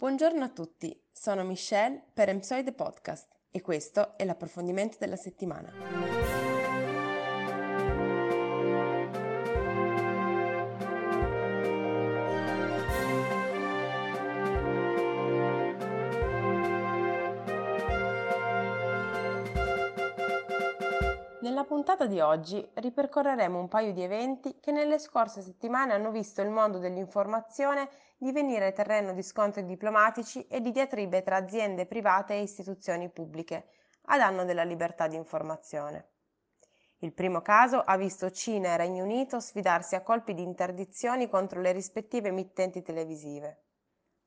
Buongiorno a tutti, sono Michelle per Emsoide Podcast e questo è l'approfondimento della settimana. Nella puntata di oggi ripercorreremo un paio di eventi che nelle scorse settimane hanno visto il mondo dell'informazione divenire terreno di scontri diplomatici e di diatribe tra aziende private e istituzioni pubbliche, a danno della libertà di informazione. Il primo caso ha visto Cina e Regno Unito sfidarsi a colpi di interdizioni contro le rispettive emittenti televisive.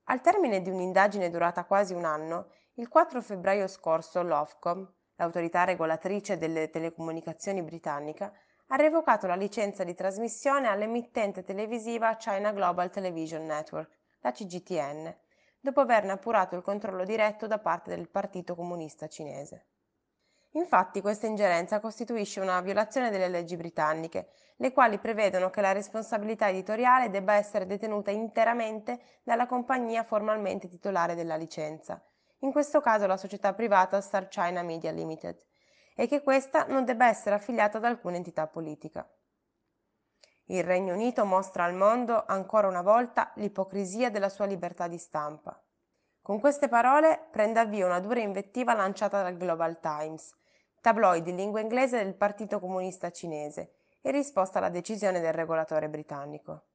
Al termine di un'indagine durata quasi un anno, il 4 febbraio scorso l'Ofcom, l'autorità regolatrice delle telecomunicazioni britannica, ha revocato la licenza di trasmissione all'emittente televisiva China Global Television Network, la CGTN, dopo averne appurato il controllo diretto da parte del Partito Comunista Cinese. Infatti questa ingerenza costituisce una violazione delle leggi britanniche, le quali prevedono che la responsabilità editoriale debba essere detenuta interamente dalla compagnia formalmente titolare della licenza, in questo caso la società privata Star China Media Limited, e che questa non debba essere affiliata ad alcuna entità politica. Il Regno Unito mostra al mondo ancora una volta l'ipocrisia della sua libertà di stampa. Con queste parole prende avvio una dura invettiva lanciata dal Global Times, tabloid in lingua inglese del Partito Comunista Cinese, in risposta alla decisione del regolatore britannico.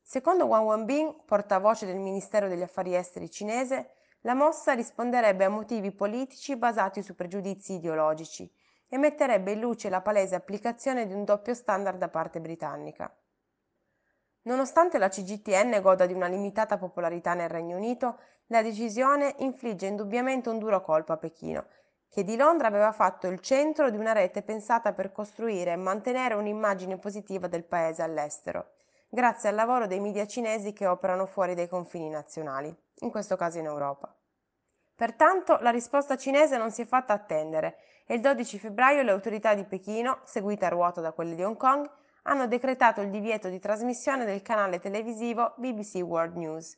Secondo Wang Wenbin, portavoce del Ministero degli Affari Esteri cinese, la mossa risponderebbe a motivi politici basati su pregiudizi ideologici e metterebbe in luce la palese applicazione di un doppio standard da parte britannica. Nonostante la CGTN goda di una limitata popolarità nel Regno Unito, la decisione infligge indubbiamente un duro colpo a Pechino, che di Londra aveva fatto il centro di una rete pensata per costruire e mantenere un'immagine positiva del paese all'estero, grazie al lavoro dei media cinesi che operano fuori dai confini nazionali in questo caso in Europa. Pertanto la risposta cinese non si è fatta attendere e il 12 febbraio le autorità di Pechino, seguite a ruota da quelle di Hong Kong, hanno decretato il divieto di trasmissione del canale televisivo BBC World News,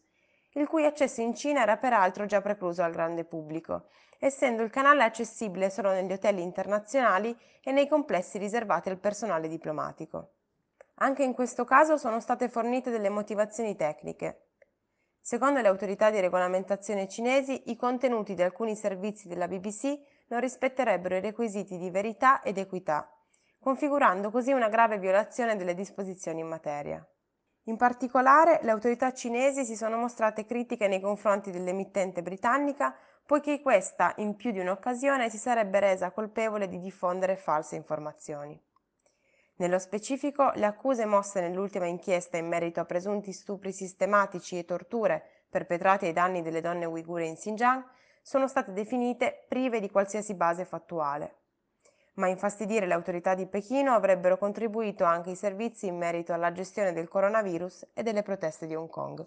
il cui accesso in Cina era peraltro già precluso al grande pubblico, essendo il canale accessibile solo negli hotel internazionali e nei complessi riservati al personale diplomatico. Anche in questo caso sono state fornite delle motivazioni tecniche. Secondo le autorità di regolamentazione cinesi, i contenuti di alcuni servizi della BBC non rispetterebbero i requisiti di verità ed equità, configurando così una grave violazione delle disposizioni in materia. In particolare, le autorità cinesi si sono mostrate critiche nei confronti dell'emittente britannica, poiché questa, in più di un'occasione, si sarebbe resa colpevole di diffondere false informazioni. Nello specifico, le accuse mosse nell'ultima inchiesta in merito a presunti stupri sistematici e torture perpetrati ai danni delle donne uigure in Xinjiang sono state definite prive di qualsiasi base fattuale. Ma infastidire le autorità di Pechino avrebbero contribuito anche i servizi in merito alla gestione del coronavirus e delle proteste di Hong Kong.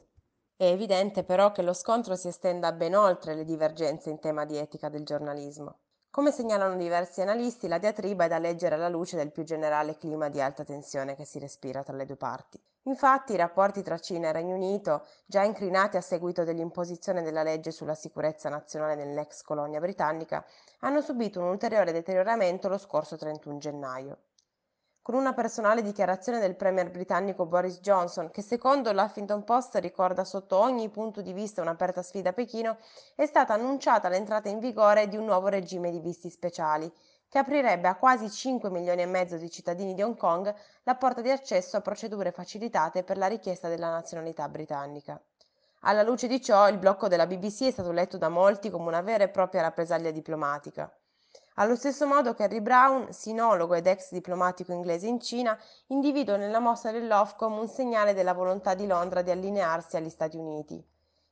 È evidente però che lo scontro si estenda ben oltre le divergenze in tema di etica del giornalismo. Come segnalano diversi analisti, la diatriba è da leggere alla luce del più generale clima di alta tensione che si respira tra le due parti. Infatti i rapporti tra Cina e Regno Unito, già incrinati a seguito dell'imposizione della legge sulla sicurezza nazionale nell'ex colonia britannica, hanno subito un ulteriore deterioramento lo scorso 31 gennaio con una personale dichiarazione del premier britannico Boris Johnson, che secondo l'Huffington Post ricorda sotto ogni punto di vista un'aperta sfida a Pechino, è stata annunciata l'entrata in vigore di un nuovo regime di visti speciali, che aprirebbe a quasi 5 milioni e mezzo di cittadini di Hong Kong la porta di accesso a procedure facilitate per la richiesta della nazionalità britannica. Alla luce di ciò, il blocco della BBC è stato letto da molti come una vera e propria rappresaglia diplomatica. Allo stesso modo Kerry Brown, sinologo ed ex diplomatico inglese in Cina, individua nella mossa dell'Ofcom un segnale della volontà di Londra di allinearsi agli Stati Uniti,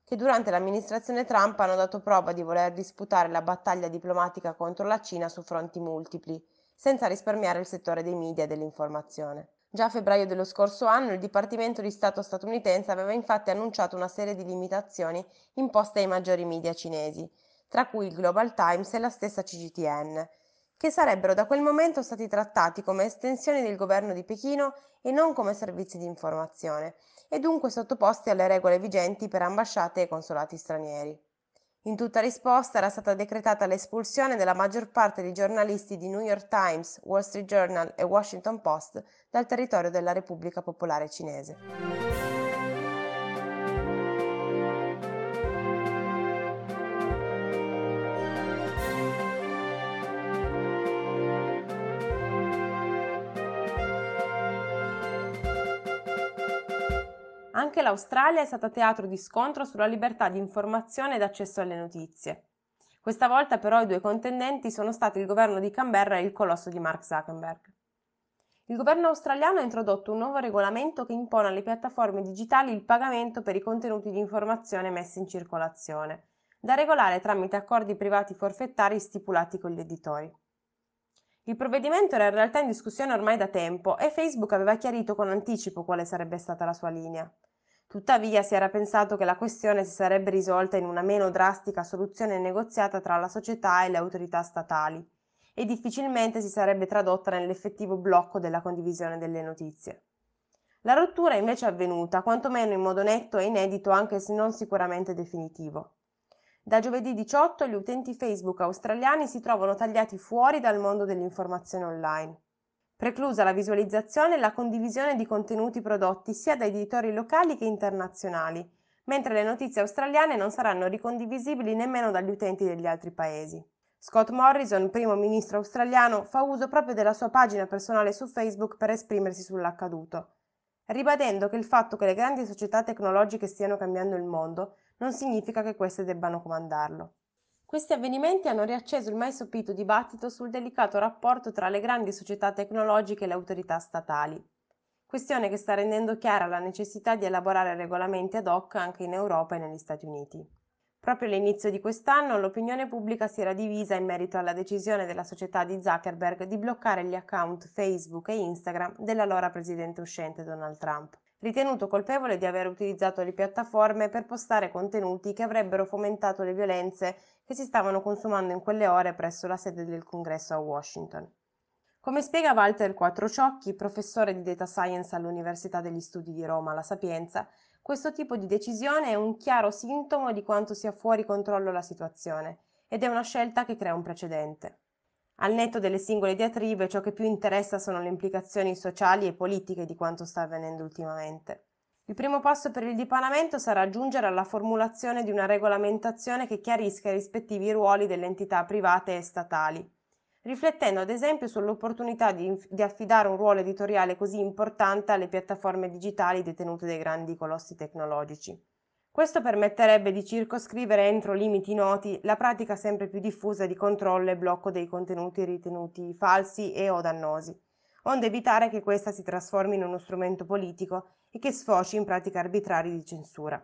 che durante l'amministrazione Trump hanno dato prova di voler disputare la battaglia diplomatica contro la Cina su fronti multipli, senza risparmiare il settore dei media e dell'informazione. Già a febbraio dello scorso anno il Dipartimento di Stato statunitense aveva infatti annunciato una serie di limitazioni imposte ai maggiori media cinesi, tra cui il Global Times e la stessa CGTN, che sarebbero da quel momento stati trattati come estensioni del governo di Pechino e non come servizi di informazione, e dunque sottoposti alle regole vigenti per ambasciate e consolati stranieri. In tutta risposta era stata decretata l'espulsione della maggior parte dei giornalisti di New York Times, Wall Street Journal e Washington Post dal territorio della Repubblica Popolare Cinese. Anche l'Australia è stata teatro di scontro sulla libertà di informazione ed accesso alle notizie. Questa volta però i due contendenti sono stati il governo di Canberra e il colosso di Mark Zuckerberg. Il governo australiano ha introdotto un nuovo regolamento che impone alle piattaforme digitali il pagamento per i contenuti di informazione messi in circolazione, da regolare tramite accordi privati forfettari stipulati con gli editori. Il provvedimento era in realtà in discussione ormai da tempo e Facebook aveva chiarito con anticipo quale sarebbe stata la sua linea. Tuttavia si era pensato che la questione si sarebbe risolta in una meno drastica soluzione negoziata tra la società e le autorità statali e difficilmente si sarebbe tradotta nell'effettivo blocco della condivisione delle notizie. La rottura invece è avvenuta, quantomeno in modo netto e inedito anche se non sicuramente definitivo. Da giovedì 18 gli utenti Facebook australiani si trovano tagliati fuori dal mondo dell'informazione online. Preclusa la visualizzazione e la condivisione di contenuti prodotti sia da editori locali che internazionali, mentre le notizie australiane non saranno ricondivisibili nemmeno dagli utenti degli altri paesi. Scott Morrison, primo ministro australiano, fa uso proprio della sua pagina personale su Facebook per esprimersi sull'accaduto, ribadendo che il fatto che le grandi società tecnologiche stiano cambiando il mondo non significa che queste debbano comandarlo. Questi avvenimenti hanno riacceso il mai sopito dibattito sul delicato rapporto tra le grandi società tecnologiche e le autorità statali, questione che sta rendendo chiara la necessità di elaborare regolamenti ad hoc anche in Europa e negli Stati Uniti. Proprio all'inizio di quest'anno l'opinione pubblica si era divisa in merito alla decisione della società di Zuckerberg di bloccare gli account Facebook e Instagram dell'allora presidente uscente Donald Trump ritenuto colpevole di aver utilizzato le piattaforme per postare contenuti che avrebbero fomentato le violenze che si stavano consumando in quelle ore presso la sede del congresso a Washington. Come spiega Walter Quattrociocchi, professore di data science all'Università degli Studi di Roma La Sapienza, questo tipo di decisione è un chiaro sintomo di quanto sia fuori controllo la situazione ed è una scelta che crea un precedente. Al netto delle singole diatribe, ciò che più interessa sono le implicazioni sociali e politiche di quanto sta avvenendo ultimamente. Il primo passo per il dipanamento sarà giungere alla formulazione di una regolamentazione che chiarisca i rispettivi ruoli delle entità private e statali, riflettendo ad esempio sull'opportunità di, di, affidare un ruolo editoriale così importante alle piattaforme digitali detenute dai grandi colossi tecnologici. Questo permetterebbe di circoscrivere entro limiti noti la pratica sempre più diffusa di controllo e blocco dei contenuti ritenuti falsi e o dannosi, onde evitare che questa si trasformi in uno strumento politico e che sfoci in pratiche arbitrarie di censura.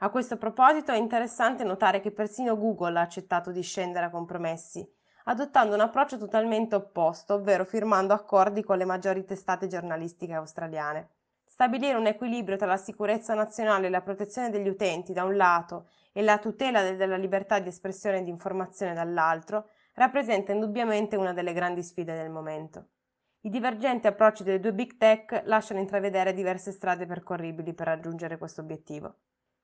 A questo proposito è interessante notare che persino Google ha accettato di scendere a compromessi, adottando un approccio totalmente opposto, ovvero firmando accordi con le maggiori testate giornalistiche australiane. Stabilire un equilibrio tra la sicurezza nazionale e la protezione degli utenti da un lato e la tutela della libertà di espressione e di informazione dall'altro rappresenta indubbiamente una delle grandi sfide del momento. I divergenti approcci delle due big tech lasciano intravedere diverse strade percorribili per raggiungere questo obiettivo.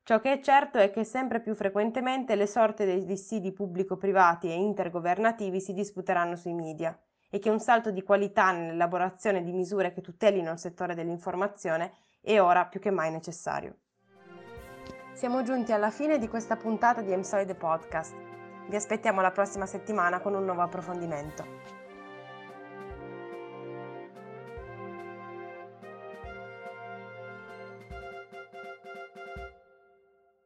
Ciò che è certo è che sempre più frequentemente le sorti dei dissidi pubblico-privati e intergovernativi si disputeranno sui media e che un salto di qualità nell'elaborazione di misure che tutelino il settore dell'informazione è ora più che mai necessario. Siamo giunti alla fine di questa puntata di Emsoide Podcast. Vi aspettiamo la prossima settimana con un nuovo approfondimento.